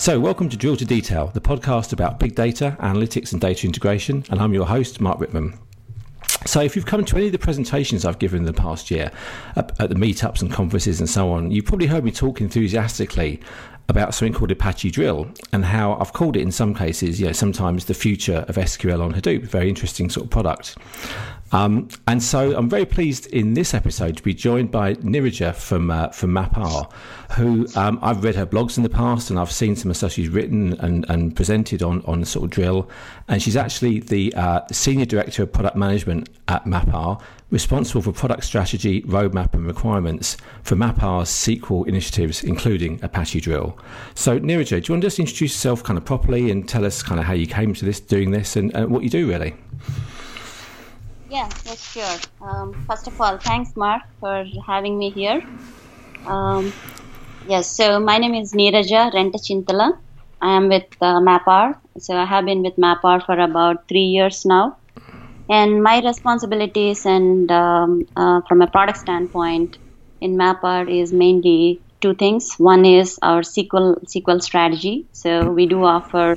So, welcome to Drill to Detail, the podcast about big data, analytics, and data integration. And I'm your host, Mark Rittman. So, if you've come to any of the presentations I've given in the past year at, the meetups and conferences and so on, you've probably heard me talk enthusiastically about something called Apache Drill and how I've called it in some cases, you know, sometimes the future of SQL on Hadoop. Very interesting sort of product. Um, and so I'm very pleased in this episode to be joined by Neeraja from uh, from MapR, who um, I've read her blogs in the past and I've seen some of stuff she's written and, and presented on, on sort of drill. And she's actually the uh, Senior Director of Product Management at MapR, responsible for product strategy, roadmap, and requirements for MapR's SQL initiatives, including Apache Drill. So, Neeraja, do you want to just introduce yourself kind of properly and tell us kind of how you came to this, doing this, and what you do really? Yeah, yes, sure. Um, first of all, thanks, Mark, for having me here. Um, yes, so my name is Neeraja Rentachintala. I am with uh, MapR. So I have been with MapR for about three years now. And my responsibilities and um, uh, from a product standpoint in MapR is mainly two things. One is our SQL SQL strategy. So we do offer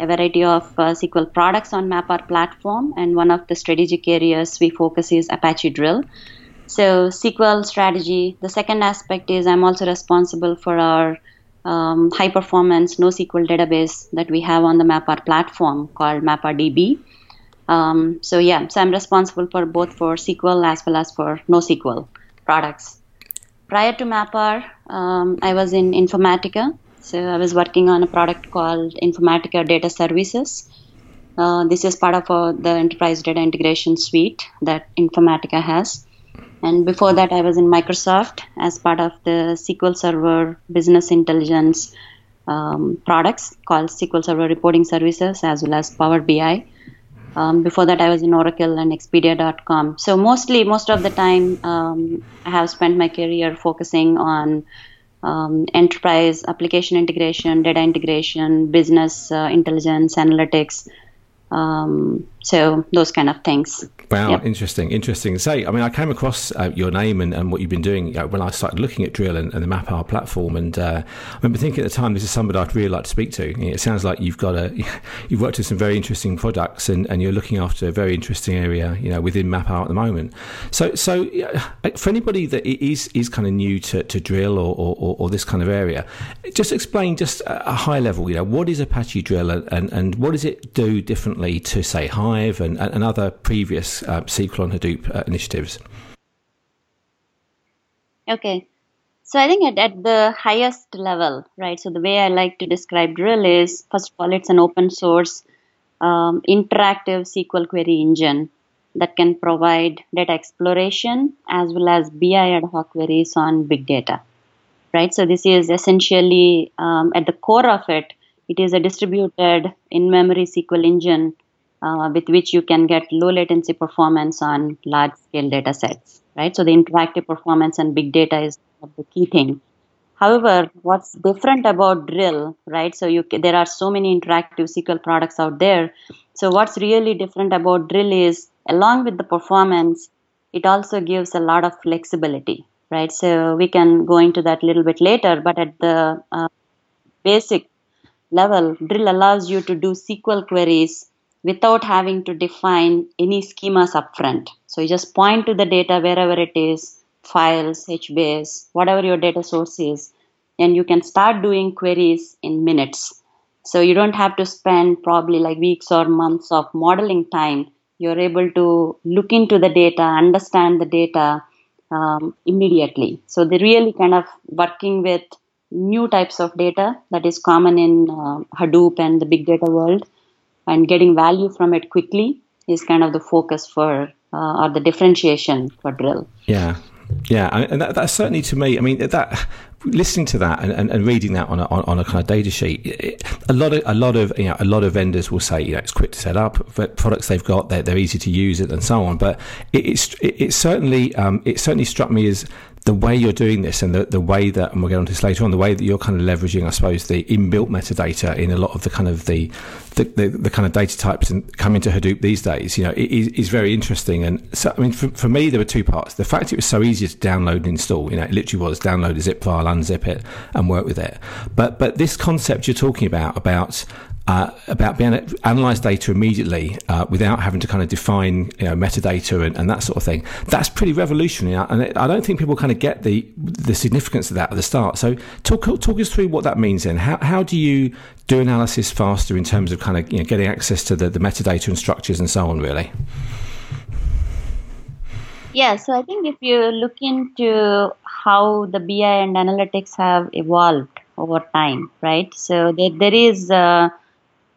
a variety of uh, SQL products on MapR platform, and one of the strategic areas we focus is Apache Drill. So SQL strategy. The second aspect is I'm also responsible for our um, high performance NoSQL database that we have on the MapR platform called MapRDB. Um, so yeah, so I'm responsible for both for SQL as well as for NoSQL products. Prior to MapR, um, I was in Informatica, so I was working on a product called Informatica Data Services. Uh, this is part of uh, the enterprise data integration suite that Informatica has. And before that, I was in Microsoft as part of the SQL Server Business Intelligence um, products called SQL Server Reporting Services as well as Power BI. Um, before that, I was in Oracle and Expedia.com. So mostly, most of the time, um, I have spent my career focusing on um, enterprise application integration, data integration, business uh, intelligence, analytics. Um, so those kind of things. Wow, yep. interesting, interesting. Say, I mean, I came across uh, your name and, and, what you've been doing you know, when I started looking at Drill and, and the MapR platform, and uh, I remember thinking at the time, this is somebody I'd really like to speak to. it sounds like you've got a, you've worked with some very interesting products, and, and you're looking after a very interesting area, you know, within MapR at the moment. So, so for anybody that is is kind of new to, to Drill or, or, or this kind of area, just explain just a high level, you know, what is Apache Drill and, and, and what does it do differently to say Hive and, and other previous uh, SQL on Hadoop uh, initiatives? Okay. So I think at, at the highest level, right? So the way I like to describe Drill is first of all, it's an open source um, interactive SQL query engine that can provide data exploration as well as BI ad hoc queries on big data, right? So this is essentially um, at the core of it, it is a distributed in-memory SQL engine uh, with which you can get low latency performance on large scale data sets, right? So the interactive performance and big data is the key thing. However, what's different about Drill, right? So you there are so many interactive SQL products out there. So what's really different about Drill is along with the performance, it also gives a lot of flexibility, right? So we can go into that a little bit later, but at the uh, basic level, Drill allows you to do SQL queries without having to define any schemas upfront. So you just point to the data wherever it is, files, HBase, whatever your data source is, and you can start doing queries in minutes. So you don't have to spend probably like weeks or months of modeling time. You're able to look into the data, understand the data um, immediately. So they're really kind of working with new types of data that is common in uh, Hadoop and the big data world and getting value from it quickly is kind of the focus for uh, or the differentiation for drill. Yeah, yeah, and that, that's certainly to me. I mean, that listening to that and, and, and reading that on a, on, a kind of data sheet, it, a lot of a lot of you know a lot of vendors will say you know it's quick to set up products they've got they're, they're easy to use it and so on. But it, it's it, it certainly um, it certainly struck me as the way you're doing this and the, the way that, and we'll get onto this later on, the way that you're kind of leveraging, I suppose, the inbuilt metadata in a lot of the kind of the the, the, the kind of data types and coming to Hadoop these days, you know, is, is very interesting. And so, I mean, for, for me, there were two parts. The fact it was so easy to download and install, you know, it literally was download a zip file, unzip it, and work with it. But but this concept you're talking about about uh, about being able to analyze data immediately uh, without having to kind of define you know, metadata and, and, that sort of thing. That's pretty revolutionary, and I don't think people kind of get the the significance of that at the start. So talk talk us through what that means. Then, how how do you do analysis faster in terms of kind of you know, getting access to the, the metadata and structures and so on? Really. Yeah, so I think if you look into how the BI and analytics have evolved over time, right? So there, there is uh,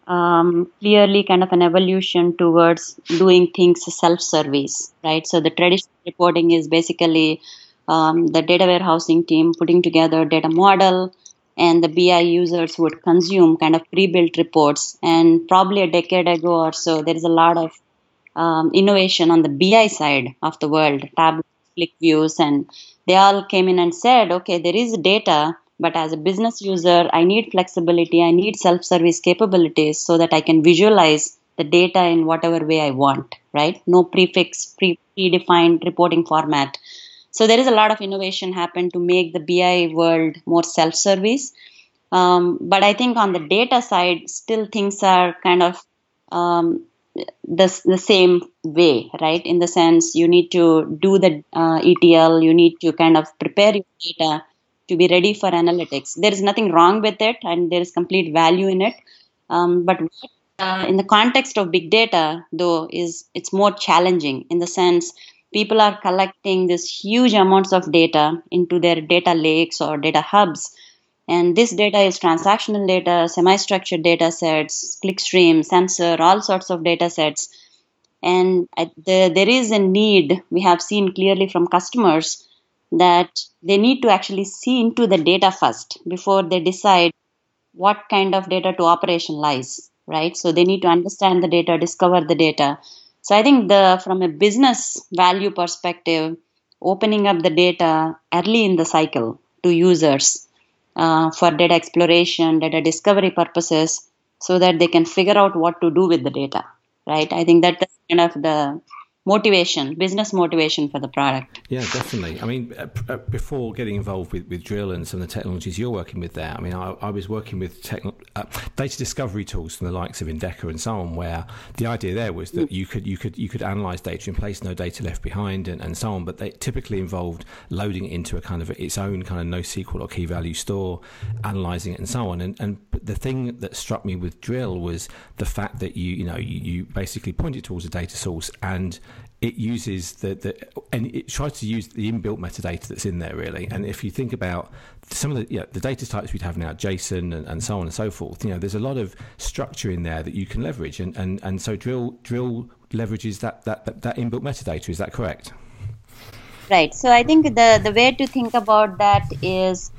um, clearly kind of an evolution towards doing things self-service, right? So the traditional reporting is basically um, the data warehousing team putting together data model, and the BI users would consume kind of pre-built reports. And probably a decade ago or so, there is a lot of um, innovation on the BI side of the world, Tableau, QlikViews, and they all came in and said, okay, there is data but as a business user, I need flexibility, I need self service capabilities so that I can visualize the data in whatever way I want, right? No prefix, pre- predefined reporting format. So there is a lot of innovation happened to make the BI world more self service. Um, but I think on the data side, still things are kind of um, the, the same way, right? In the sense you need to do the uh, ETL, you need to kind of prepare your data to be ready for analytics. There is nothing wrong with it, and there is complete value in it. Um, but uh, in the context of big data, though, is it's more challenging in the sense people are collecting this huge amounts of data into their data lakes or data hubs. And this data is transactional data, semi-structured data sets, clickstream, sensor, all sorts of data sets. And the, there is a need we have seen clearly from customers that they need to actually see into the data first before they decide what kind of data to operationalize right? So they need to understand the data discover the data. So i think the from a business value perspective opening up the data early in the cycle to users uh, for data exploration data discovery purposes so that they can figure out what to do with the data right? I think that's kind of the motivation, business motivation for the product. Yeah, definitely. I mean, uh, uh, before getting involved with, with Drill and some of the technologies you're working with there, I mean, I, I was working with uh, data discovery tools from the likes of Endeca and so on, where the idea there was that you could you could you could analyze data in place, no data left behind, and, and so on. But they typically involved loading it into a kind of its own kind of NoSQL or key value store, analyzing it, and so on. And and the thing that struck me with Drill was the fact that you you know you, you basically pointed towards a data source and it uses the, the and it tries to use the inbuilt metadata that's in there really. And if you think about some of the you know, the data types we'd have now, JSON and, and, so on and so forth, you know, there's a lot of structure in there that you can leverage, and and, and so drill drill leverages that, that that that inbuilt metadata. Is that correct? Right. So I think the the way to think about that is.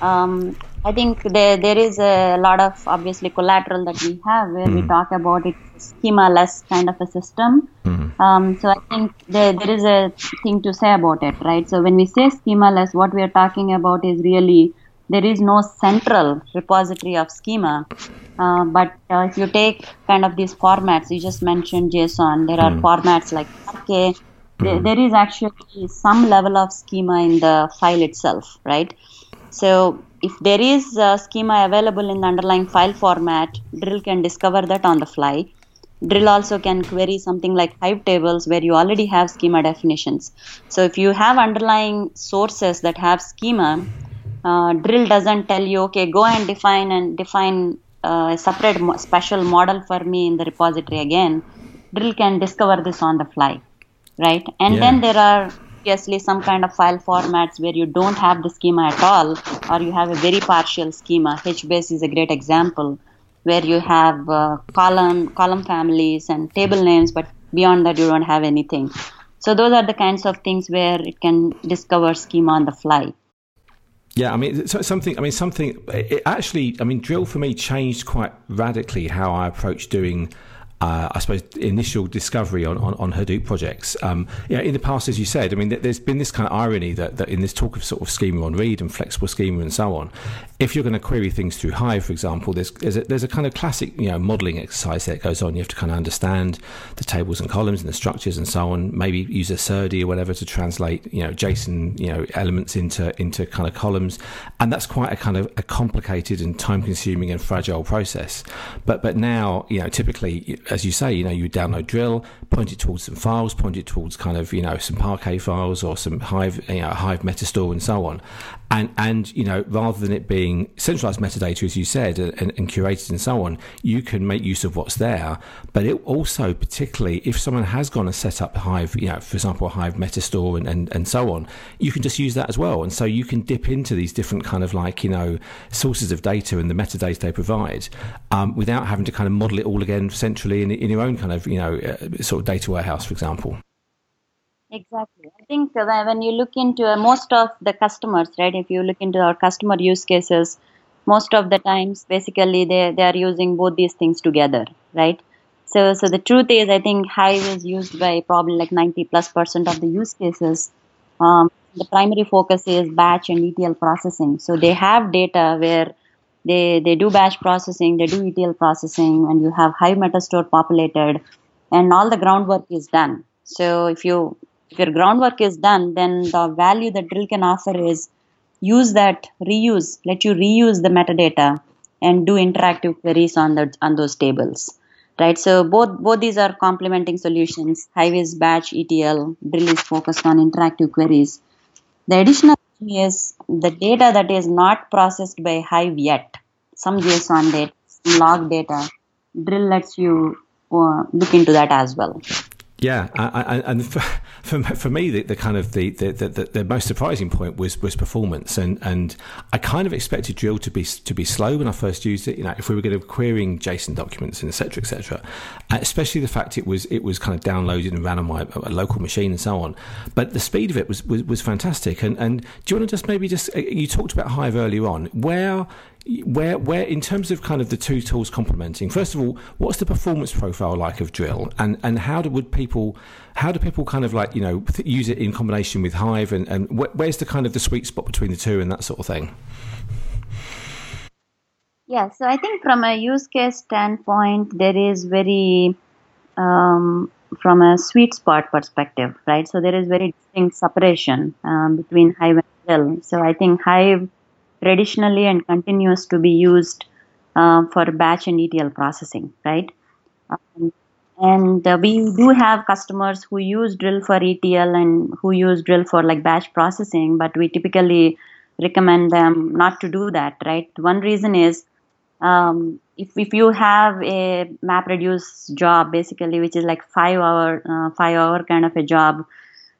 Um, I think there there is a lot of obviously collateral that we have where mm. we hmm. talk about it schema less kind of a system. Mm. Um, so I think there there is a thing to say about it, right? So when we say schema less, what we are talking about is really there is no central repository of schema. Uh, but uh, if you take kind of these formats, you just mentioned JSON, there are mm. formats like RK. There, hmm. there is actually some level of schema in the file itself, right? So if there is a schema available in the underlying file format, Drill can discover that on the fly. Drill also can query something like Hive tables where you already have schema definitions. So if you have underlying sources that have schema, uh, Drill doesn't tell you, okay, go and define and define uh, a separate mo- special model for me in the repository again. Drill can discover this on the fly, right? And yeah. then there are obviously some kind of file formats where you don't have the schema at all or you have a very partial schema hbase is a great example where you have uh, column column families and table names but beyond that you don't have anything so those are the kinds of things where it can discover schema on the fly yeah, I mean, something. I mean, something. It actually, I mean, drill for me changed quite radically how I approach doing uh, I suppose, initial discovery on, on, on Hadoop projects. Um, yeah, in the past, as you said, I mean, there's been this kind of irony that, that in this talk of sort of schema on read and flexible schema and so on, if you're going to query things through Hive, for example, there's there's a, there's a kind of classic you know modeling exercise that goes on. You have to kind of understand the tables and columns and the structures and so on. Maybe use a SerDe or whatever to translate you know JSON you know elements into into kind of columns, and that's quite a kind of a complicated and time consuming and fragile process. But but now you know typically as you say, you know, you download drill, point it towards some files, point it towards kind of, you know, some Parquet files or some Hive, you know, Hive metastore and so on. And, and, you know, rather than it being centralized metadata, as you said, and, and curated and so on, you can make use of what's there. But it also, particularly if someone has gone and set up Hive, you know, for example, a Hive metastore and, and, and so on, you can just use that as well. And so you can dip into these different kind of like, you know, sources of data and the metadata they provide um, without having to kind of model it all again centrally in, in your own kind of, you know, uh, sort of data warehouse, for example. Exactly. I think when you look into uh, most of the customers, right, if you look into our customer use cases, most of the times basically they, they are using both these things together, right? So, so the truth is, I think Hive is used by probably like 90 plus percent of the use cases. Um, the primary focus is batch and ETL processing. So they have data where they, they do batch processing, they do ETL processing, and you have Hive metastore populated, and all the groundwork is done. So if you if your groundwork is done, then the value that drill can offer is use that reuse, let you reuse the metadata and do interactive queries on the on those tables. Right. So both both these are complementing solutions. Hive is batch ETL, drill is focused on interactive queries. The additional thing is the data that is not processed by Hive yet, some JSON data, log data, drill lets you uh, look into that as well. Yeah, I, I, and for, for, me, the, the kind of the, the, the, the, most surprising point was was performance, and, and I kind of expected drill to be to be slow when I first used it. You know, if we were going to querying JSON documents and etc. etc. Uh, especially the fact it was it was kind of downloaded and ran on my local machine and so on. But the speed of it was was, was fantastic. And and do you want to just maybe just uh, you talked about Hive earlier on, where where where in terms of kind of the two tools complementing first of all what's the performance profile like of drill? And and how do would people how do people kind of like you know use it in combination with hive? And and where's the kind of the sweet spot between the two and that sort of thing? Yeah so i think from a use case standpoint there is very um, from a sweet spot perspective right? So there is very distinct separation um, between hive and drill. So i think hive traditionally and continues to be used uh, for batch and ETL processing, right? Um, and uh, we do have customers who use drill for ETL and who use drill for like batch processing, but we typically recommend them not to do that, right? One reason is um, if, if you have a MapReduce job, basically, which is like five hour, uh, five hour kind of a job.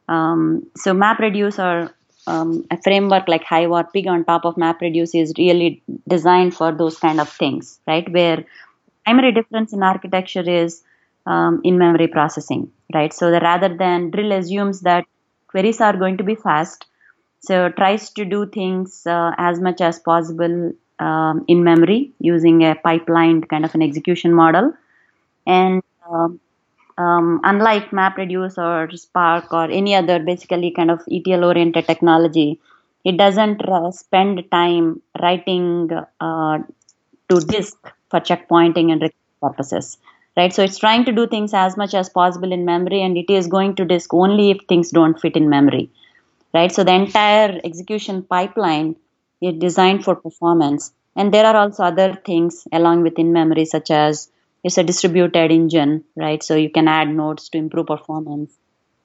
Um, so MapReduce or um, a framework like Hive or Pig on top of MapReduce is really designed for those kind of things, right? Where primary difference in architecture is um, in memory processing, right? So rather than drill assumes that queries are going to be fast, so tries to do things uh, as much as possible um, in memory using a pipelined kind of an execution model, and um, um, unlike MapReduce or Spark or any other basically kind of ETL oriented technology, it doesn't uh, spend time writing uh, to disk for checkpointing and purposes. Right, so it's trying to do things as much as possible in memory, and it is going to disk only if things don't fit in memory. Right, so the entire execution pipeline is designed for performance, and there are also other things along with in memory, such as it's a distributed engine, right? So you can add nodes to improve performance.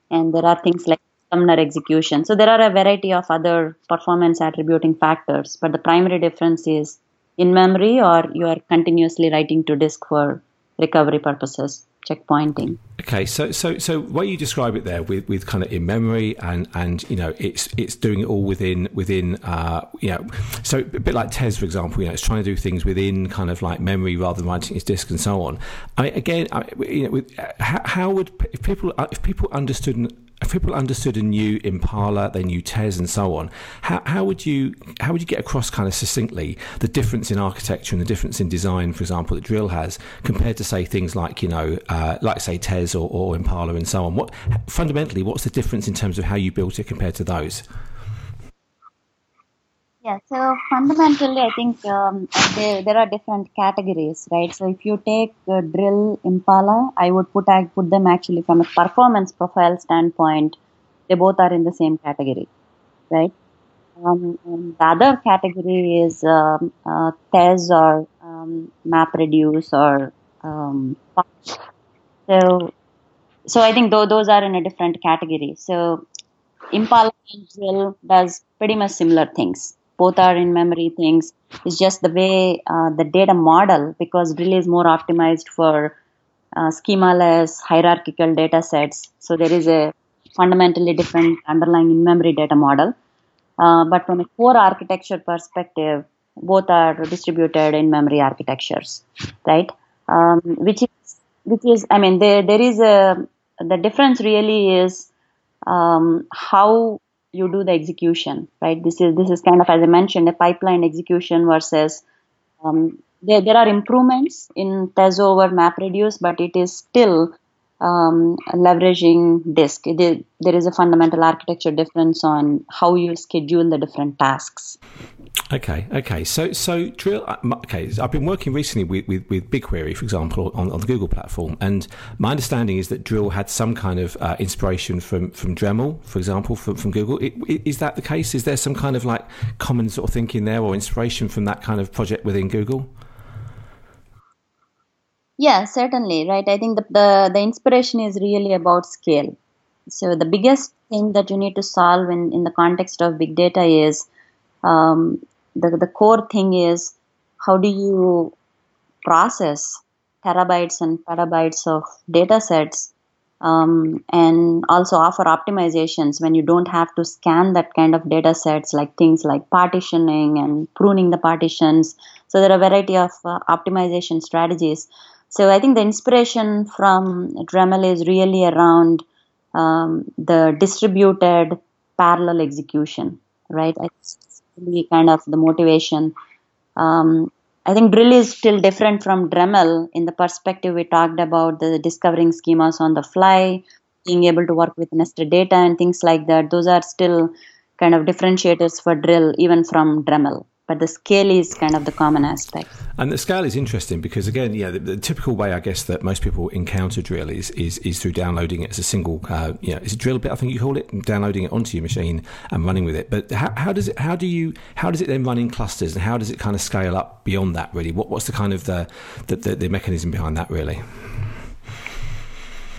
And there are things like columnar execution. So there are a variety of other performance attributing factors, but the primary difference is in memory or you are continuously writing to disk for recovery purposes Okay, so so so what you describe it there with, with kind of in memory and and you know it's it's doing it all within within uh, you know so a bit like Tez for example you know it's trying to do things within kind of like memory rather than writing its disk and so on. I mean again I, you know with, how, how, would if people uh, if people understood if people understood and knew Impala, they knew Tez and so on, how, how would you how would you get across kind of succinctly the difference in architecture and the difference in design, for example, that Drill has compared to say things like you know uh, like say Tez or, or Impala and so on? What fundamentally what's the difference in terms of how you built it compared to those? Yeah, so fundamentally, I think um, there, there are different categories, right? So if you take uh, drill Impala, I would put I put them actually from a performance profile standpoint. They both are in the same category, right? Um, the other category is um, uh, Tez or um, MapReduce or um, so so I think though those are in a different category. So Impala and Drill does pretty much similar things both are in memory things. It's just the way uh, the data model, because Drill is more optimized for uh, schema-less hierarchical data sets. So there is a fundamentally different underlying in-memory data model. Uh, but from a core architecture perspective, both are distributed in-memory architectures, right? Um, which is, which is, I mean, there there is a the difference really is um, how you do the execution, right? This is this is kind of as I mentioned a pipeline execution versus um, there there are improvements in Tez over MapReduce, but it is still um, leveraging disk. Is, there is a fundamental architecture difference on how you schedule the different tasks. Okay, okay. So, so drill. Uh, okay, I've been working recently with, with, with BigQuery, for example, on, on the Google platform, and my understanding is that Drill had some kind of uh, inspiration from from Dremel, for example, from, from Google. It, is that the case? Is there some kind of like common sort of thinking there, or inspiration from that kind of project within Google? Yeah, certainly. Right. I think the, the, the inspiration is really about scale. So the biggest thing that you need to solve in, in the context of big data is um, the, the core thing is how do you process terabytes and petabytes of data sets um, and also offer optimizations when you don't have to scan that kind of data sets like things like partitioning and pruning the partitions? So there are a variety of uh, optimization strategies. So i think the inspiration from dremel is really around um, the distributed parallel execution right be kind of the motivation. Um, I think drill is still different from Dremel in the perspective we talked about the discovering schemas on the fly, being able to work with nested data and things like that. Those are still kind of differentiators for drill even from Dremel but the scale is kind of the common aspect. And the scale is interesting because again, yeah, the, the, typical way I guess that most people encounter drill is is, is through downloading it as a single, uh, you know, it's a drill bit I think you call it, downloading it onto your machine and running with it. But how, how does it? How do you? How does it then run in clusters? And how does it kind of scale up beyond that? Really, what what's the kind of the the, the, the mechanism behind that? Really.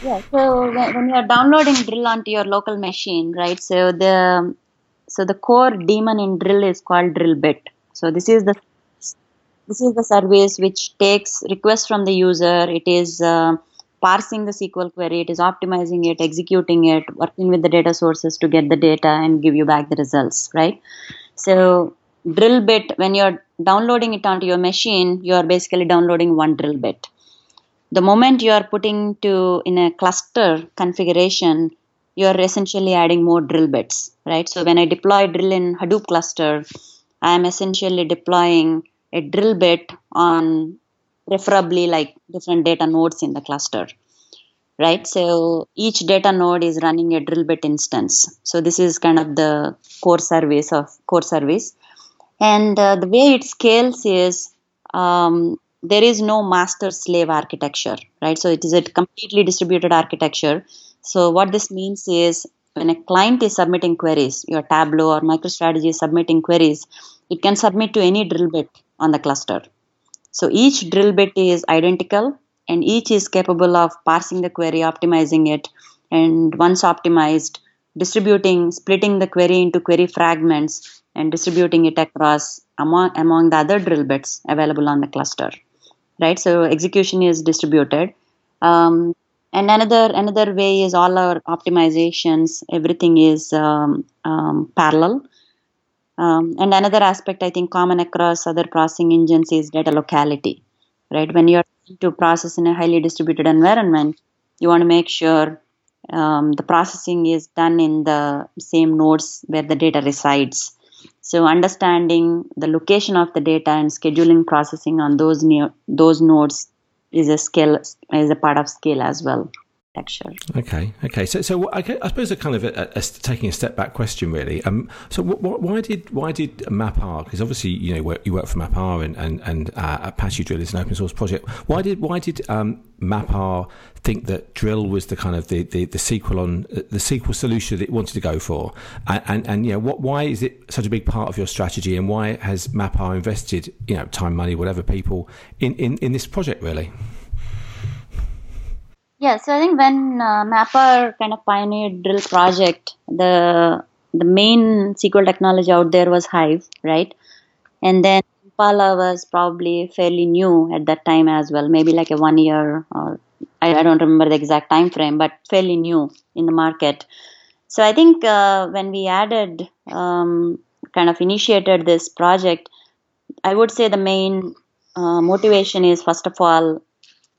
Yeah, so when, you're downloading drill onto your local machine, right? So the so the core daemon in drill is called drill bit so this is the this is the service which takes requests from the user. It is uh, parsing the SQL query. It is optimizing it, executing it, working with the data sources to get the data and give you back the results. Right. So drill bit when you're downloading it onto your machine, you are basically downloading one drill bit. The moment you are putting to in a cluster configuration, you are essentially adding more drill bits, right? So when I deploy drill in Hadoop cluster, I am essentially deploying a drill bit on preferably like different data nodes in the cluster right? So each data node is running a drill bit instance. So this is kind of the core service of core service. And uh, the way it scales is um, there is no master slave architecture right? So it is a completely distributed architecture. So what this means is when a client is submitting queries, your Tableau or MicroStrategy is submitting queries, it can submit to any drill bit on the cluster. So each drill bit is identical and each is capable of parsing the query, optimizing it, and once optimized, distributing, splitting the query into query fragments and distributing it across among, among the other drill bits available on the cluster. Right? So execution is distributed. Um, and another another way is all our optimizations. Everything is um, um, parallel. Um, and another aspect i think common across other processing engines is data locality right? When you're to process in a highly distributed environment you want to make sure um, the processing is done in the same nodes where the data resides. So understanding the location of the data and scheduling processing on those those nodes is a skill is a part of skill as well. Okay, okay. So, so I, suppose a kind of a, a, taking a step back question, really. Um, so, why did why did MapR? Because obviously, you know, you work for MapR and and, and uh, Apache Drill is an open source project. Why did why did um, MapR think that Drill was the kind of the, the, the sequel on the SQL solution that it wanted to go for? And, and and you know, what why is it such a big part of your strategy? And why has MapR invested you know time, money, whatever people in in, in this project really? Yeah, so I think when uh, MapR kind of pioneered Drill project, the the main SQL technology out there was Hive, right? And then Impala was probably fairly new at that time as well, maybe like a one year or I, I don't remember the exact time frame, but fairly new in the market. So I think uh, when we added, um, kind of initiated this project, I would say the main uh, motivation is first of all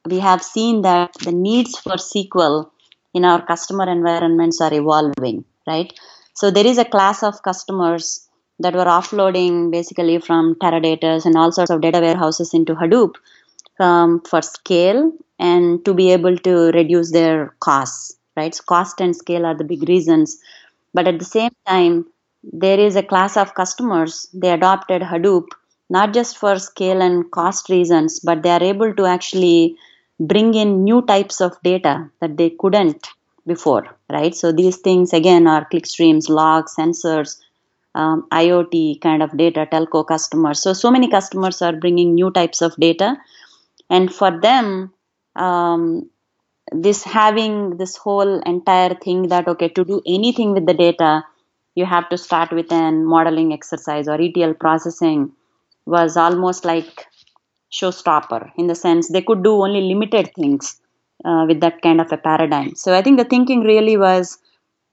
we have seen that the needs for SQL in our customer environments are evolving, right? So there is a class of customers that were offloading basically from Teradata and all sorts of data warehouses into Hadoop um, for scale and to be able to reduce their costs, right? So cost and scale are the big reasons. But at the same time, there is a class of customers, they adopted Hadoop not just for scale and cost reasons, but they are able to actually bring in new types of data that they couldn't before, right? So these things again are clickstreams, logs, sensors, um, IoT kind of data, telco customers. So so many customers are bringing new types of data, and for them, um, this having this whole entire thing that okay to do anything with the data, you have to start with an modeling exercise or ETL processing was almost like showstopper in the sense they could do only limited things uh, with that kind of a paradigm. So I think the thinking really was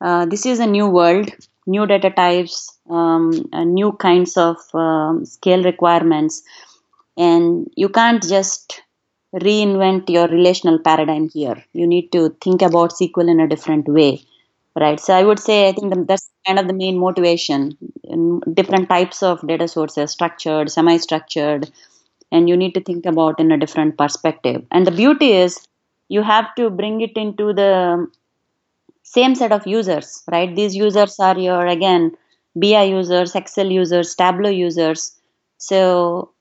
uh, this is a new world, new data types, um, new kinds of um, scale requirements, and you can't just reinvent your relational paradigm here. You need to think about SQL in a different way, right? So I would say I think that's kind of the main motivation. In different types of data sources, structured, semi-structured, and you need to think about in a different perspective. And the beauty is you have to bring it into the same set of users right? These users are your again bi users excel users tableau users. So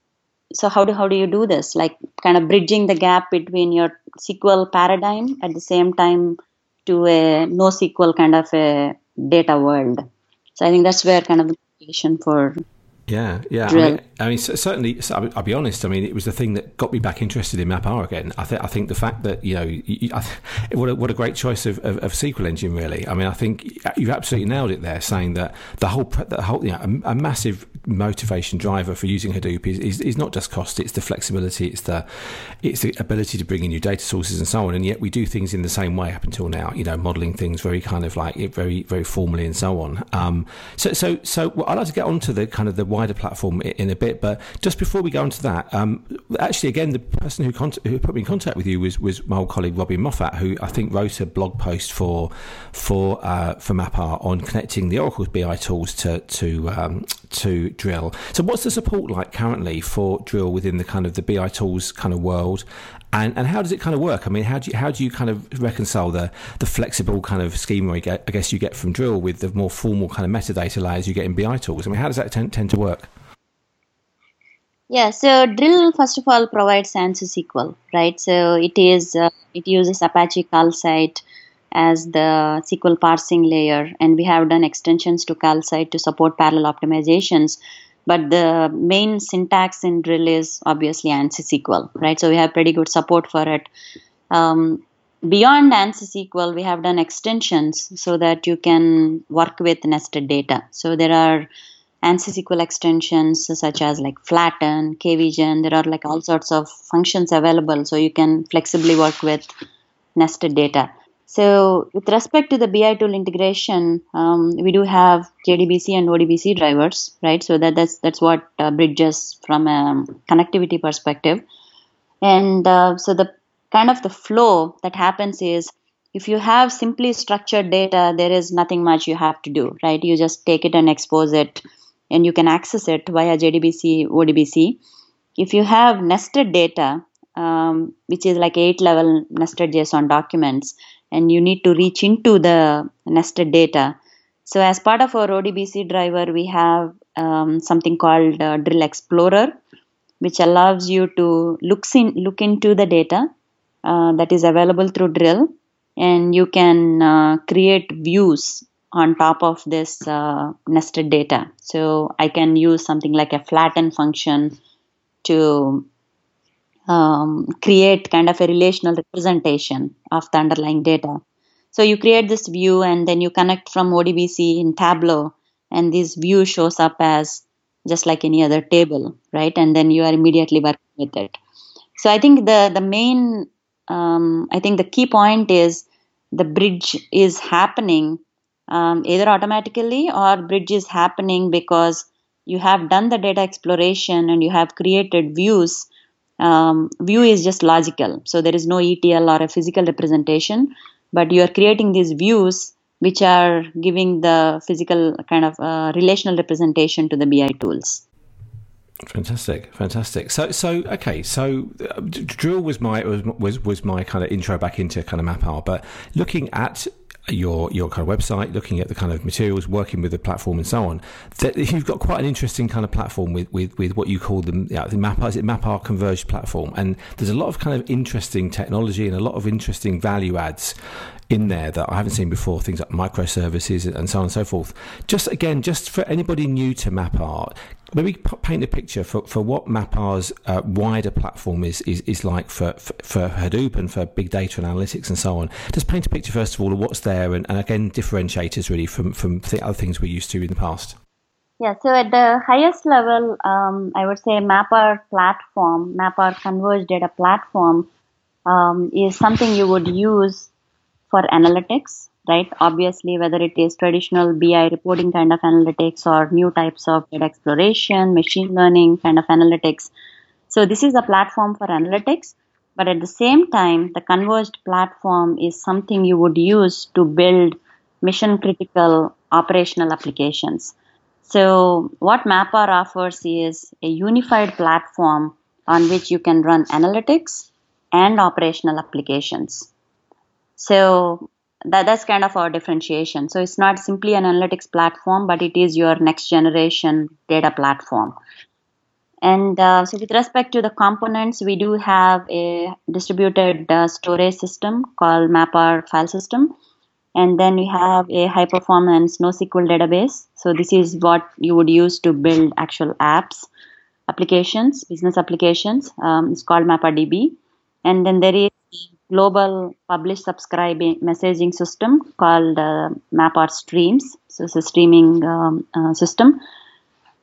so how do how do you do this? Like kind of bridging the gap between your sql paradigm at the same time to a no sql kind of a data world. So i think that's where kind of the motivation for yeah, yeah. I mean, I mean, certainly. I'll be honest. I mean, it was the thing that got me back interested in MapR again. I think. I think the fact that you know, you, I, what a, what a great choice of, of, of, SQL engine. Really. I mean, I think you've absolutely nailed it there, saying that the whole the whole you know, a, a massive motivation driver for using Hadoop is, is, is not just cost; it's the flexibility, it's the it's the ability to bring in new data sources and so on. And yet, we do things in the same way up until now. You know, modeling things very kind of like very very formally and so on. Um, so so so well, I'd like to get on to the kind of the wider platform in a bit. But just before we go into that, um, actually, again, the person who, who put me in contact with you was, was my old colleague Robin Moffat, who I think wrote a blog post for for uh, for MapR on connecting the Oracle BI tools to to um, to Drill. So, what's the support like currently for Drill within the kind of the BI tools kind of world? And, and how does it kind of work? I mean, how do you, how do you kind of reconcile the, the flexible kind of schema I guess you get from Drill with the more formal kind of metadata layers you get in BI tools? I mean, how does that tend, tend to work? Yeah, so Drill first of all provides ANSI SQL, right? So it is uh, it uses Apache Calcite as the SQL parsing layer, and we have done extensions to Calcite to support parallel optimizations. But the main syntax in Drill is obviously ANSI SQL, right? So we have pretty good support for it. Um, beyond ANSI SQL, we have done extensions so that you can work with nested data. So there are ANSI SQL extensions such as like flatten, kvgen. There are like all sorts of functions available, so you can flexibly work with nested data. So, with respect to the BI tool integration, um, we do have JDBC and ODBC drivers, right? So that that's that's what uh, bridges from a connectivity perspective. And uh, so the kind of the flow that happens is if you have simply structured data, there is nothing much you have to do, right? You just take it and expose it, and you can access it via JDBC, ODBC. If you have nested data, um, which is like eight level nested JSON documents, and you need to reach into the nested data. So, as part of our ODBC driver, we have um, something called uh, Drill Explorer, which allows you to look in, look into the data uh, that is available through Drill, and you can uh, create views on top of this uh, nested data. So, I can use something like a flatten function to um, create kind of a relational representation of the underlying data. So you create this view and then you connect from ODBC in Tableau, and this view shows up as just like any other table, right? And then you are immediately working with it. So I think the the main, um, I think the key point is the bridge is happening um, either automatically or bridge is happening because you have done the data exploration and you have created views um, view is just logical. So there is no ETL or a physical representation, but you are creating these views which are giving the physical kind of uh, relational representation to the BI tools. Fantastic, fantastic. So, so okay. So, uh, drill was my was, was was my kind of intro back into kind of MapR. But looking at your your kind of website, looking at the kind of materials, working with the platform, and so on. That you've got quite an interesting kind of platform with with, with what you call the, yeah, the MapR, is it MapR converged platform, and there's a lot of kind of interesting technology and a lot of interesting value adds in there that I haven't seen before, things like microservices and so on and so forth. Just again, just for anybody new to MapR, maybe paint a picture for, for what MapR's uh, wider platform is, is, is like for, for, for, Hadoop and for big data and analytics and so on. Just paint a picture, first of all, of what's there and, and again, differentiators really from, from the other things we're used to in the past. Yeah, so at the highest level, um, I would say MapR platform, MapR Converged Data Platform, um, is something you would use for analytics right? Obviously, whether it is traditional BI reporting kind of analytics or new types of data exploration, machine learning kind of analytics. So, this is a platform for analytics, but at the same time, the converged platform is something you would use to build mission critical operational applications. So, what MapR offers is a unified platform on which you can run analytics and operational applications. So, that that's kind of our differentiation so it's not simply an analytics platform but it is your next generation data platform and uh, so with respect to the components we do have a distributed uh, storage system called mapr file system and then we have a high performance NoSQL database. So this is what you would use to build actual apps, applications, business applications. Um, it's called MapRDB. And then there is global publish subscribing messaging system called uh, MapR Streams. So it's a streaming um, uh, system.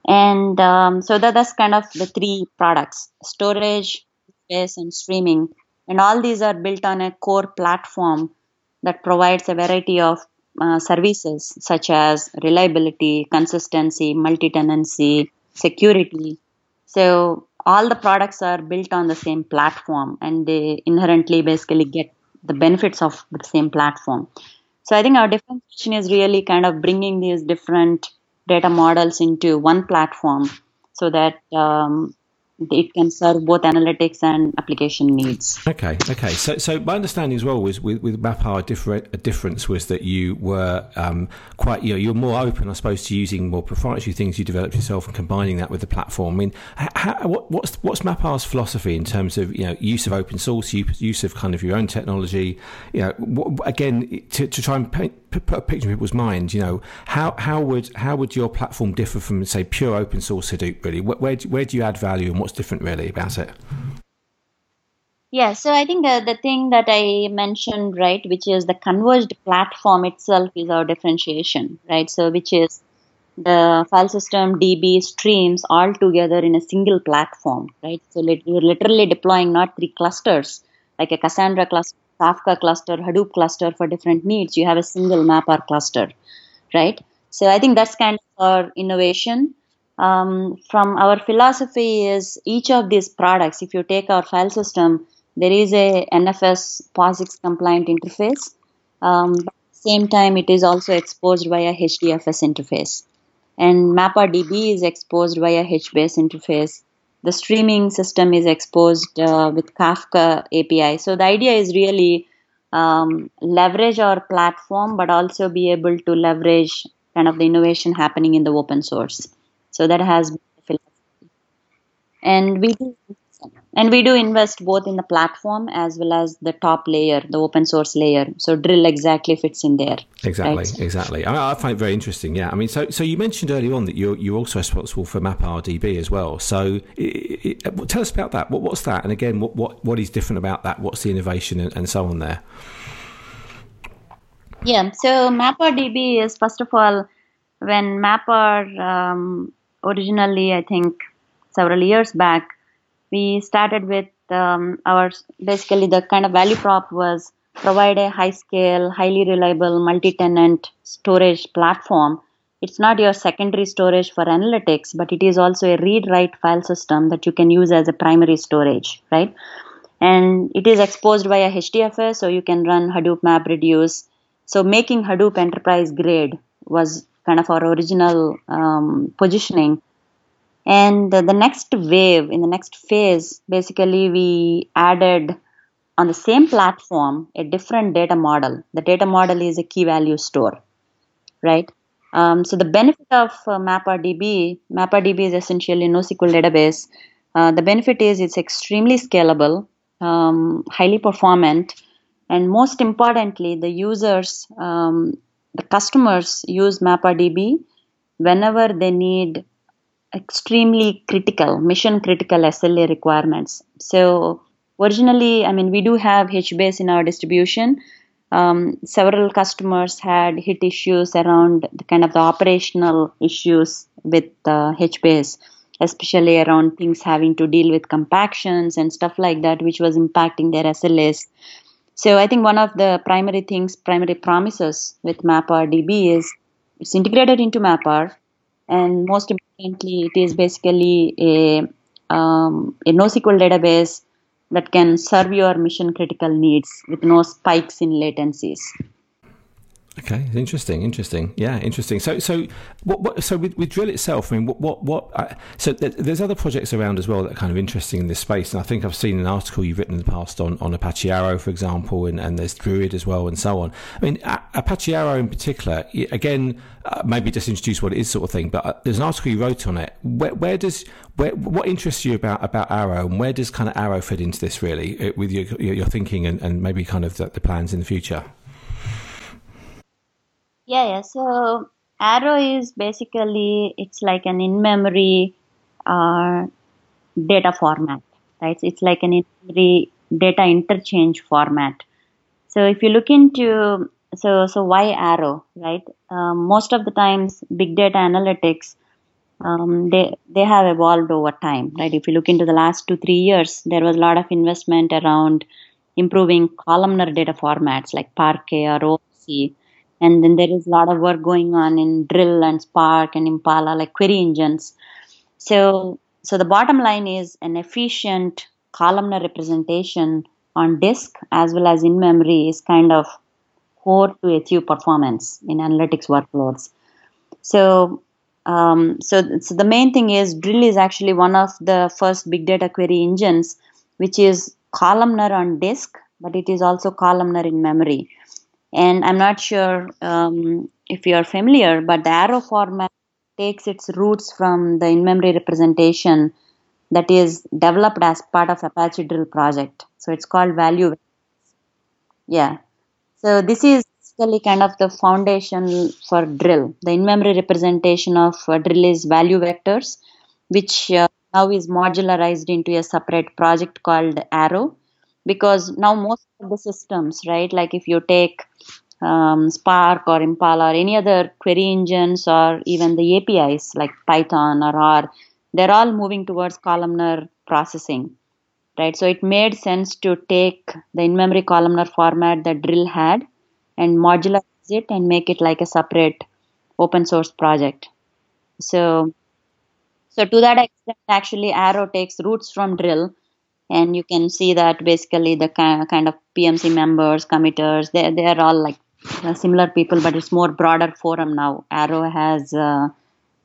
And um, so that, that's kind of the three products storage, space, and streaming. And all these are built on a core platform that provides a variety of uh, services such as reliability, consistency, multi tenancy, security. So all the products are built on the same platform and they inherently basically get the benefits of the same platform. So I think our differentiation is really kind of bringing these different data models into one platform so that um, it can serve both analytics and application needs. Okay, okay. So, so my understanding as well was with, with MapR, different, a difference was that you were um, quite, you know, you're more open, I suppose, to using more proprietary things you developed yourself and combining that with the platform. I mean, how, what, what's what's MapR's philosophy in terms of you know use of open source, use of kind of your own technology? You know, again, to, to try and paint put a picture in people's minds, you know, how, how would how would your platform differ from say pure open source Hadoop? Really, where where do, where do you add value, and what's different really about it? Yeah, so I think uh, the thing that I mentioned, right, which is the converged platform itself is our differentiation, right? So, which is the file system, DB, streams all together in a single platform, right? So, you're literally deploying not three clusters like a Cassandra cluster Kafka cluster, Hadoop cluster for different needs. You have a single MapR cluster, right? So I think that's kind of our innovation. Um, from our philosophy is each of these products, if you take our file system, there is a NFS POSIX compliant interface. Um, but at the same time, it is also exposed via HDFS interface. And MapRDB is exposed via HBase interface. The streaming system is exposed uh, with Kafka API. So the idea is really um, leverage our platform, but also be able to leverage kind of the innovation happening in the open source. So that has been philosophy. and we do and we do invest both in the platform as well as the top layer the open source layer. So drill exactly fits in there. Exactly right? exactly. I, I, find it very interesting yeah. I mean so so you mentioned earlier on that you're you're also responsible for maprdb as well. So it, it, tell us about that. What, what's that? And again what, what what is different about that? What's the innovation and, and so on there? Yeah so maprdb is first of all when mapr um, originally i think several years back, we started with um, our basically the kind of value prop was provide a high scale, highly reliable multi tenant storage platform. It's not your secondary storage for analytics, but it is also a read write file system that you can use as a primary storage, right? And it is exposed via HDFS, so you can run Hadoop MapReduce. So making Hadoop enterprise grade was kind of our original um, positioning and the, next wave, in the next phase, basically we added on the same platform a different data model. The data model is a key value store, right? Um, so the benefit of uh, MapRDB, MapRDB is essentially NoSQL database. Uh, the benefit is it's extremely scalable, um, highly performant, and most importantly, the users, um, the customers use MapRDB whenever they need extremely critical, mission critical SLA requirements. So originally, I mean, we do have HBase in our distribution. Um, several customers had hit issues around the kind of the operational issues with uh, HBase, especially around things having to deal with compactions and stuff like that, which was impacting their SLAs. So I think one of the primary things, primary promises with MapRDB is it's integrated into MapR and most importantly, it is basically a, um, a NoSQL database that can serve your mission critical needs with no spikes in latencies. Okay, interesting, interesting. Yeah, interesting. So, so what, what so with, with Drill itself, I mean, what, what, what uh, so th- there's other projects around as well that are kind of interesting in this space, and I think I've seen an article you've written in the past on, on Apache Arrow, for example, and, and there's Druid as well, and so on. I mean, a- Apache Arrow in particular, again, uh, maybe just introduce what it is, sort of thing. But uh, there's an article you wrote on it. Where, where does where, what interests you about about Arrow, and where does kind of Arrow fit into this really, uh, with your your thinking and, and maybe kind of the, the plans in the future? Yeah, yeah. So Arrow is basically it's like an in-memory uh, data format, right? It's like an in-memory data interchange format. So if you look into so so why Arrow, right? Um, most of the times, big data analytics um, they they have evolved over time, right? If you look into the last two three years, there was a lot of investment around improving columnar data formats like Parquet or ORC and then there is a lot of work going on in drill and spark and impala like query engines. So so the bottom line is an efficient columnar representation on disk as well as in memory is kind of core to achieve performance in analytics workloads. So um, so, so the main thing is drill is actually one of the first big data query engines which is columnar on disk but it is also columnar in memory and I'm not sure um, if you're familiar, but the arrow format takes its roots from the in-memory representation that is developed as part of Apache Drill project. So it's called value. Yeah. So this is basically kind of the foundation for drill. The in-memory representation of uh, drill is value vectors, which uh, now is modularized into a separate project called Arrow because now most of the systems, right, like if you take um, Spark or Impala or any other query engines or even the APIs like Python or R, they're all moving towards columnar processing, right? So it made sense to take the in-memory columnar format that Drill had and modularize it and make it like a separate open source project. So, so to that extent, actually, Arrow takes roots from Drill and you can see that basically the kind of PMC members, committers, they they're all like uh, similar people, but it's more broader forum now. Arrow has uh,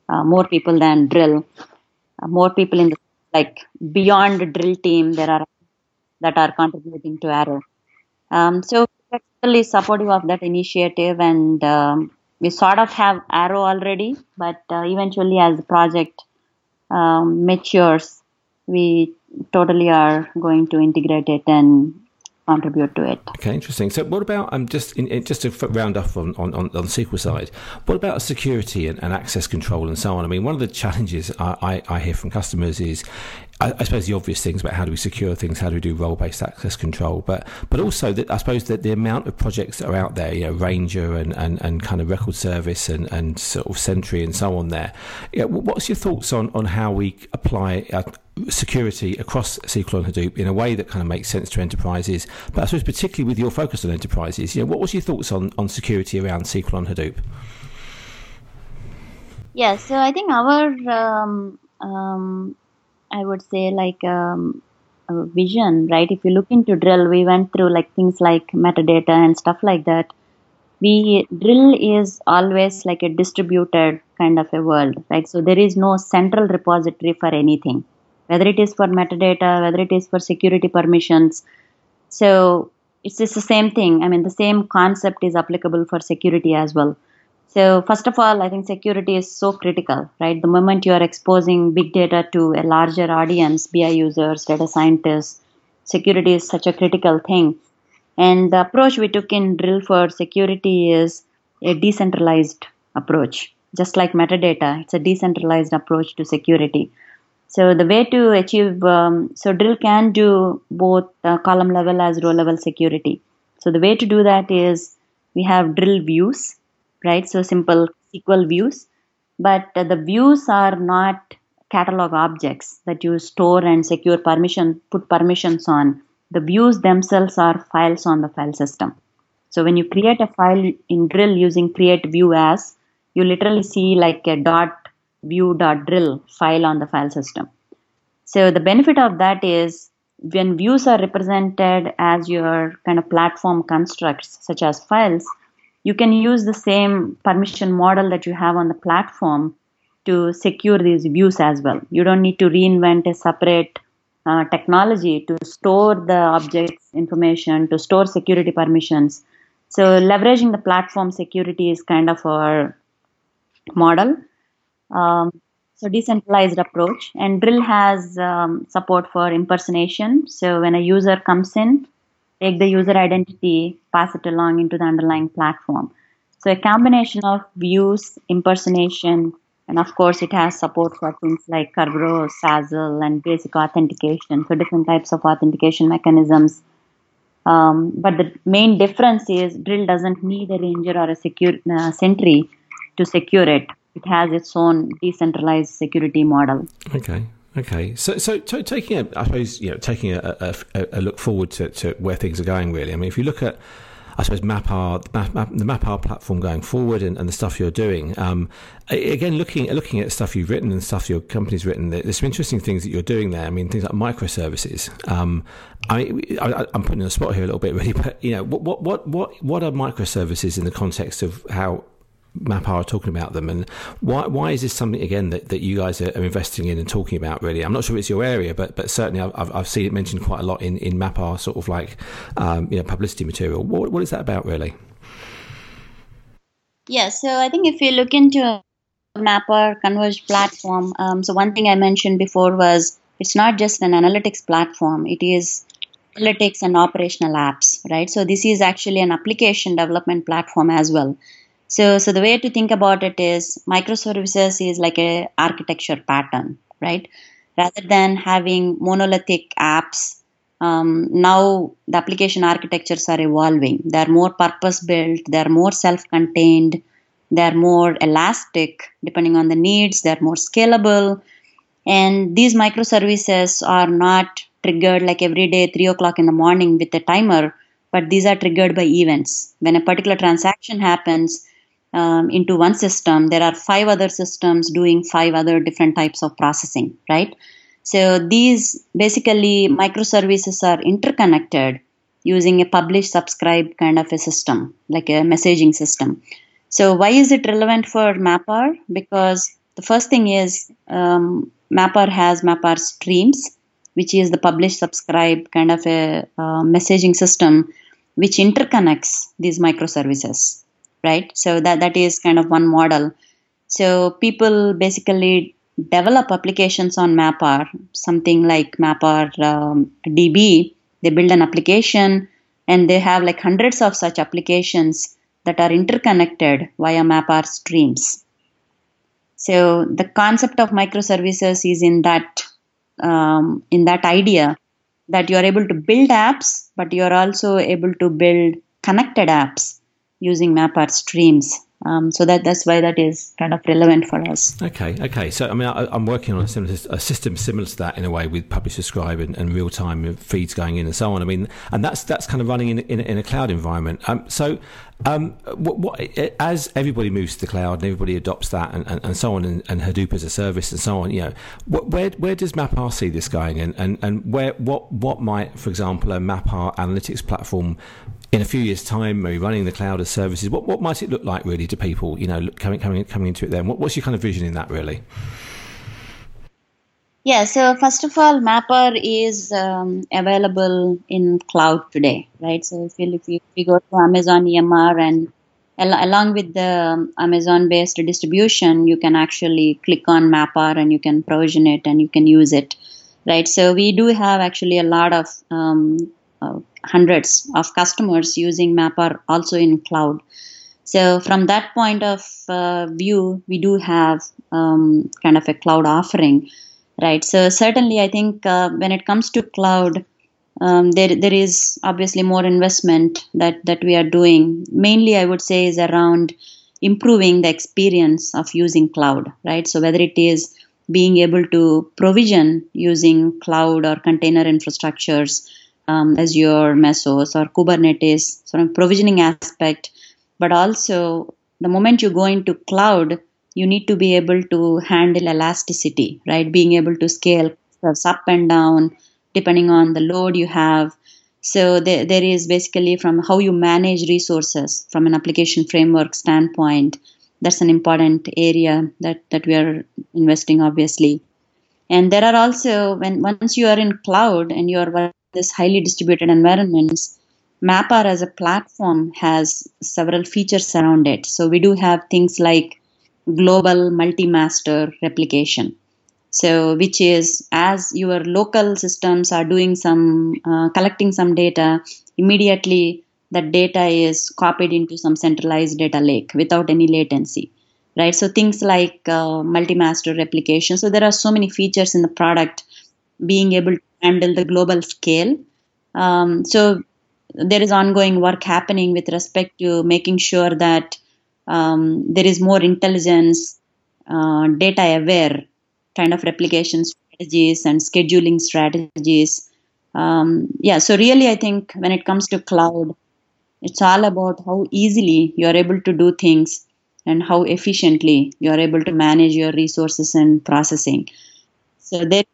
uh, more people than Drill, uh, more people in the like beyond Drill team. There are that are contributing to Arrow. Um, so we're really supportive of that initiative, and um, we sort of have Arrow already, but uh, eventually, as the project um, matures, we totally are going to integrate it and contribute to it. Okay, interesting. So, what about um, just in, just to round off on, on, on, the SQL side? What about security and, and, access control and so on? I mean, one of the challenges I, I, I hear from customers is I, suppose the obvious things about how do we secure things, how do we do role-based access control, but but also that I suppose that the amount of projects that are out there, you know, Ranger and, and, and kind of record service and, and sort of Sentry and so on. There, what's your thoughts on, on how we apply uh, security across SQL and Hadoop in a way that kind of makes sense to enterprises? But I suppose particularly with your focus on enterprises, you know, what was your thoughts on, on security around SQL and Hadoop? Yeah, so I think our um, um, I would say like um, vision, right? If you look into drill, we went through like things like metadata and stuff like that. We drill is always like a distributed kind of a world, right? So there is no central repository for anything, whether it is for metadata, whether it is for security permissions. So it's just the same thing. I mean, the same concept is applicable for security as well. So, first of all, I think security is so critical, right? The moment you are exposing big data to a larger audience, BI users, data scientists, security is such a critical thing. And the approach we took in Drill for security is a decentralized approach. Just like metadata, it's a decentralized approach to security. So the way to achieve, um, so Drill can do both uh, column level as row level security. So the way to do that is we have Drill views right? So simple SQL views, but uh, the views are not catalog objects that you store and secure permission, put permissions on. The views themselves are files on the file system. So when you create a file in drill using create view as, you literally see like a dot view dot drill file on the file system. So the benefit of that is when views are represented as your kind of platform constructs such as files, you can use the same permission model that you have on the platform to secure these views as well. You don't need to reinvent a separate uh, technology to store the objects information, to store security permissions. So leveraging the platform security is kind of our model. Um, so decentralized approach and drill has um, support for impersonation so when a user comes in take the user identity, pass it along into the underlying platform. So a combination of views, impersonation, and of course it has support for things like Kerberos, SASL, and basic authentication, so different types of authentication mechanisms. Um, but the main difference is Drill doesn't need a Ranger or a secure uh, Sentry to secure it. It has its own decentralized security model. Okay. Okay, so so taking a, I suppose you know taking a, a, a look forward to, to, where things are going. Really, I mean, if you look at, I suppose MapR, the, Map, the MapR platform going forward and, and the stuff you're doing. Um, again, looking looking at stuff you've written and stuff your company's written, there's some interesting things that you're doing there. I mean, things like microservices. Um, I, am putting in a spot here a little bit, really, but you know, what what what what are microservices in the context of how MapR are talking about them, and why why is this something again that, that you guys are, investing in and talking about? Really, I'm not sure it's your area, but but certainly I've, I've seen it mentioned quite a lot in in MapR sort of like um, you know publicity material. What what is that about really? Yeah, so I think if you look into MapR Converged platform, um, so one thing I mentioned before was it's not just an analytics platform; it is analytics and operational apps, right? So this is actually an application development platform as well. So, so the way to think about it is microservices is like a architecture pattern, right? Rather than having monolithic apps, um, now the application architectures are evolving. They are more purpose built. They are more self-contained. They are more elastic depending on the needs. They are more scalable. And these microservices are not triggered like every day, three o'clock in the morning with a timer, but these are triggered by events. When a particular transaction happens, um, into one system, there are five other systems doing five other different types of processing, right? So these basically microservices are interconnected using a publish subscribe kind of a system, like a messaging system. So why is it relevant for Mapr? Because the first thing is um, Mapr has Mapr streams, which is the publish subscribe kind of a uh, messaging system, which interconnects these microservices, right? So that that is kind of one model. So people basically develop applications on Mapr, something like Mapr um, DB. They build an application and they have like hundreds of such applications that are interconnected via Mapr streams. So the concept of microservices is in that um, in that idea that you are able to build apps, but you are also able to build connected apps using Mapr streams. Um, so that that's why that is kind of relevant for us. Okay, okay. So I mean, I, am working on a, similar, a system similar to that in a way with publish subscribe and, and real time feeds going in and so on. I mean, and that's that's kind of running in in, in a cloud environment. Um, so um, what, what, as everybody moves to the cloud and everybody adopts that and, and, and so on, and, and, Hadoop as a service and so on, you know, where where does MapR see this going, and, and, and where what what might, for example, a MapR analytics platform in a few years' time, maybe running the cloud as services, what, what might it look like really to people, you know, coming, coming, coming into it then? What, what's your kind of vision in that really? Yeah, so first of all, Mapr is um, available in cloud today, right? So if you, if you, if you go to Amazon EMR and al- along with the um, Amazon based distribution, you can actually click on Mapr and you can provision it and you can use it, right? So we do have actually a lot of um, hundreds of customers using Mapr also in cloud. So from that point of uh, view, we do have um, kind of a cloud offering, right? So certainly, I think uh, when it comes to cloud, um, there there is obviously more investment that that we are doing. Mainly, I would say is around improving the experience of using cloud, right? So whether it is being able to provision using cloud or container infrastructures um, Azure, Mesos, or Kubernetes sort of provisioning aspect, but also the moment you go into cloud, you need to be able to handle elasticity, right? Being able to scale up and down depending on the load you have. So there, there is basically from how you manage resources from an application framework standpoint. That's an important area that, that we are investing, obviously. And there are also when once you are in cloud and you are this highly distributed environments, Mapr as a platform has several features around it. So we do have things like global multi-master replication. So which is as your local systems are doing some uh, collecting some data, immediately that data is copied into some centralized data lake without any latency. Right. So things like uh, multi-master replication. So there are so many features in the product being able to handle the global scale. Um, so there is ongoing work happening with respect to making sure that um, there is more intelligence, uh, data aware kind of replication strategies and scheduling strategies. Um, yeah, so really, I think when it comes to cloud, it's all about how easily you are able to do things and how efficiently you are able to manage your resources and processing. So there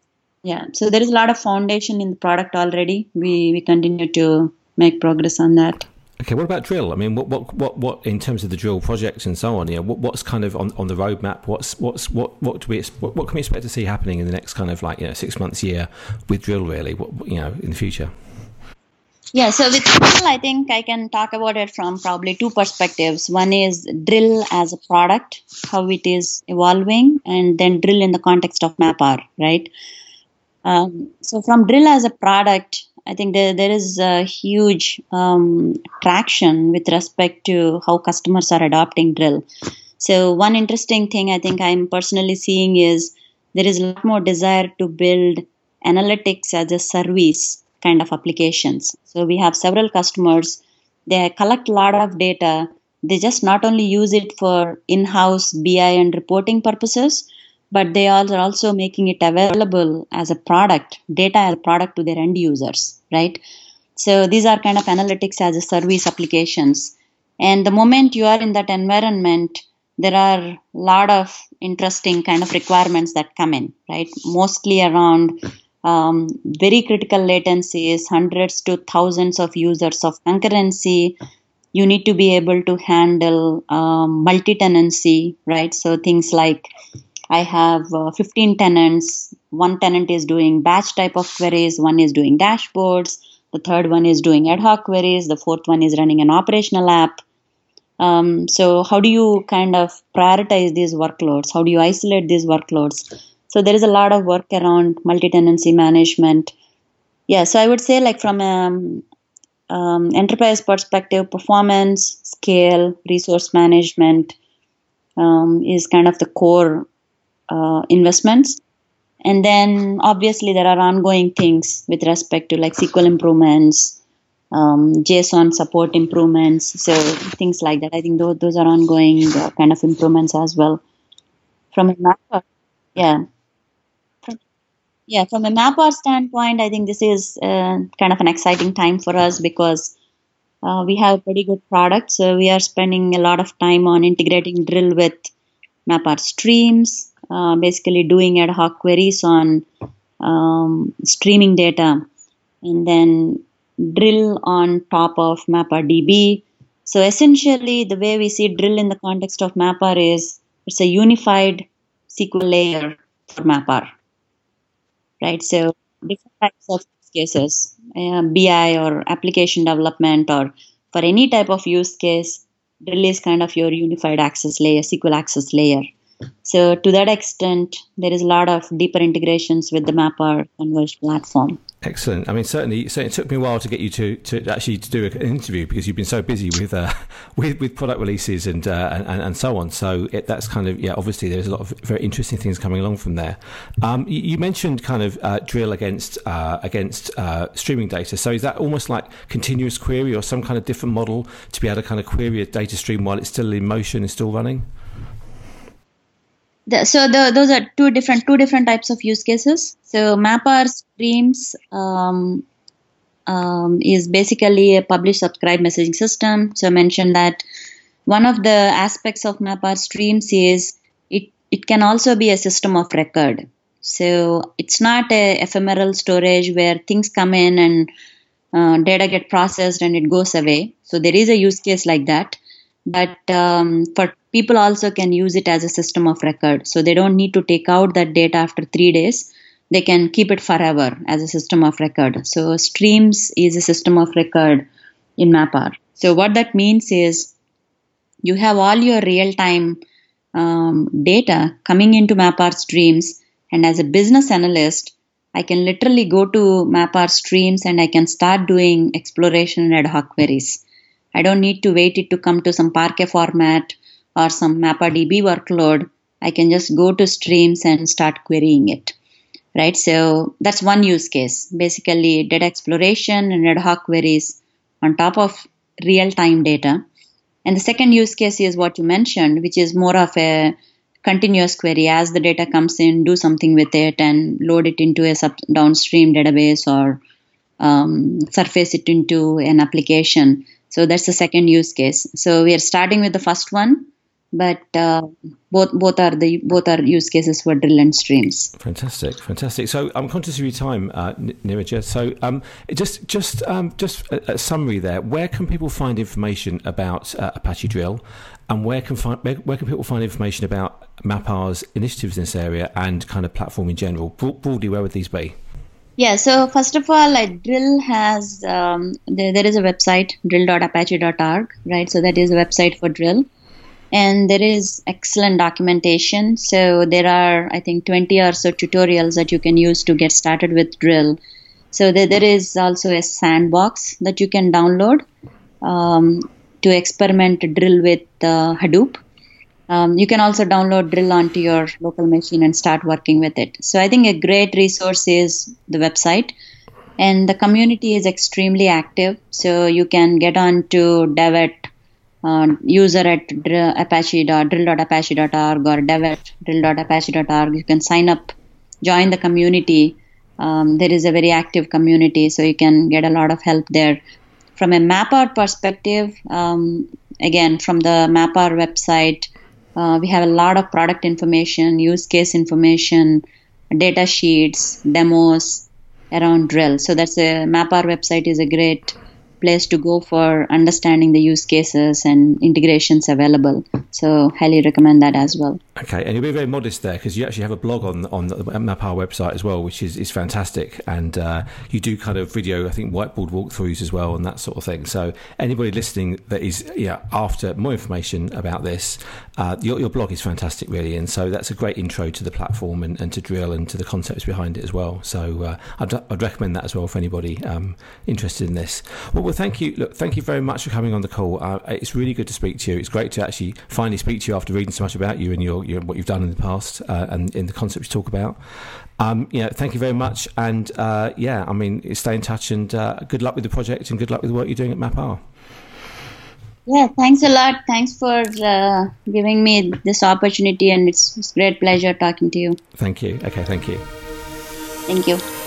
yeah so there is a lot of foundation in the product already we we continue to make progress on that Okay, what about drill? I mean, what, what, what, what in terms of the drill projects and so on? You know, what, what's kind of on, on the roadmap? What's, what's, what, what do we, what, what can we expect to see happening in the next kind of like you know six months, year with drill? Really, what you know in the future? Yeah, so with drill, I think I can talk about it from probably two perspectives. One is drill as a product, how it is evolving, and then drill in the context of Mapr, right? Um, so from Drill as a product, I think there, there is a huge um, traction with respect to how customers are adopting Drill. So one interesting thing I think I'm personally seeing is there is a lot more desire to build analytics as a service kind of applications. So we have several customers, they collect a lot of data. They just not only use it for in-house BI and reporting purposes, but they are also making it available as a product, data as a product to their end users, right? So these are kind of analytics as a service applications. And the moment you are in that environment, there are a lot of interesting kind of requirements that come in, right? Mostly around um, very critical latencies, hundreds to thousands of users of concurrency. You need to be able to handle um, multi tenancy, right? So things like I have uh, 15 tenants. One tenant is doing batch type of queries, one is doing dashboards, the third one is doing ad hoc queries, the fourth one is running an operational app. Um, so, how do you kind of prioritize these workloads? How do you isolate these workloads? So, there is a lot of work around multi tenancy management. Yeah, so I would say, like, from an um, enterprise perspective, performance, scale, resource management um, is kind of the core uh, investments. And then obviously there are ongoing things with respect to like SQL improvements, um, JSON support improvements, so things like that. I think those, those are ongoing uh, kind of improvements as well. From a Mapr, yeah. From, yeah, from a Mapr standpoint, I think this is uh, kind of an exciting time for us because uh, we have a pretty good product. So we are spending a lot of time on integrating Drill with Mapr streams, uh, basically doing ad hoc queries on um, streaming data and then drill on top of MapRDB. So essentially, the way we see drill in the context of Mapr is it's a unified SQL layer for Mapr, right? So different types of use cases, uh, BI or application development, or for any type of use case, drill is kind of your unified access layer, SQL access layer. So to that extent, there is a lot of deeper integrations with the MapR converged platform. Excellent. I mean, certainly, so it took me a while to get you to, to actually to do an interview because you've been so busy with uh, with, with product releases and, uh, and and so on. So it, that's kind of yeah. Obviously, there's a lot of very interesting things coming along from there. Um, you, you, mentioned kind of uh, drill against uh, against uh, streaming data. So is that almost like continuous query or some kind of different model to be able to kind of query a data stream while it's still in motion and still running? The, so the, those are two different two different types of use cases. So Mapr Streams um, um, is basically a publish subscribe messaging system. So I mentioned that one of the aspects of Mapr Streams is it it can also be a system of record. So it's not a ephemeral storage where things come in and uh, data get processed and it goes away. So there is a use case like that. But um, for people also can use it as a system of record. So they don't need to take out that data after three days. They can keep it forever as a system of record. So streams is a system of record in Mapr. So what that means is you have all your real time um, data coming into Mapr streams, and as a business analyst, I can literally go to Mapr streams and I can start doing exploration and ad hoc queries. I don't need to wait it to come to some Parquet format or some MapRDB workload, I can just go to streams and start querying it. Right, so that's one use case. Basically, data exploration and ad hoc queries on top of real time data. And the second use case is what you mentioned, which is more of a continuous query as the data comes in, do something with it and load it into a sub- downstream database or um, surface it into an application. So that's the second use case. So we are starting with the first one but uh, both both are the both are use cases for drill and streams. Fantastic, fantastic. So I'm conscious of your time, uh, Neeraja. So um, just just um, just a, a, summary there. Where can people find information about uh, Apache Drill, and where can find where, where, can people find information about Mapr's initiatives in this area and kind of platform in general? Broadly, where would these be? Yeah, so first of all, like Drill has um, there, there is a website drill.apache.org, right? So that is a website for Drill and there is excellent documentation. So there are, I think, 20 or so tutorials that you can use to get started with drill. So there, there is also a sandbox that you can download um, to experiment drill with uh, Hadoop. Um, you can also download drill onto your local machine and start working with it. So I think a great resource is the website and the community is extremely active. So you can get on to dev uh, user at apache.drill.apache.org or dev at drill.apache.org. You can sign up, join the community. Um, there is a very active community, so you can get a lot of help there. From a Mapr perspective, um, again, from the Mapr website, uh, we have a lot of product information, use case information, data sheets, demos, around drill. So that's a MapR website is a great place to go for understanding the use cases and integrations available. So highly recommend that as well. Okay, and you'll be very modest there because you actually have a blog on on the MapR website as well, which is, is fantastic. And uh, you do kind of video, I think, whiteboard walkthroughs as well and that sort of thing. So anybody listening that is yeah after more information about this, uh, your, your blog is fantastic, really. And so that's a great intro to the platform and, and to drill and to the concepts behind it as well. So uh, I'd, I'd recommend that as well for anybody um, interested in this. Well, well, thank you. Look, thank you very much for coming on the call. Uh, it's really good to speak to you. It's great to actually finally speak to you after reading so much about you and your, your what you've done in the past uh, and in the concepts you talk about. Um, yeah, thank you very much. And uh, yeah, I mean, stay in touch and uh, good luck with the project and good luck with the work you're doing at MapR. Yeah, thanks a lot. Thanks for uh, giving me this opportunity, and it's, it's great pleasure talking to you. Thank you. Okay, thank you. Thank you.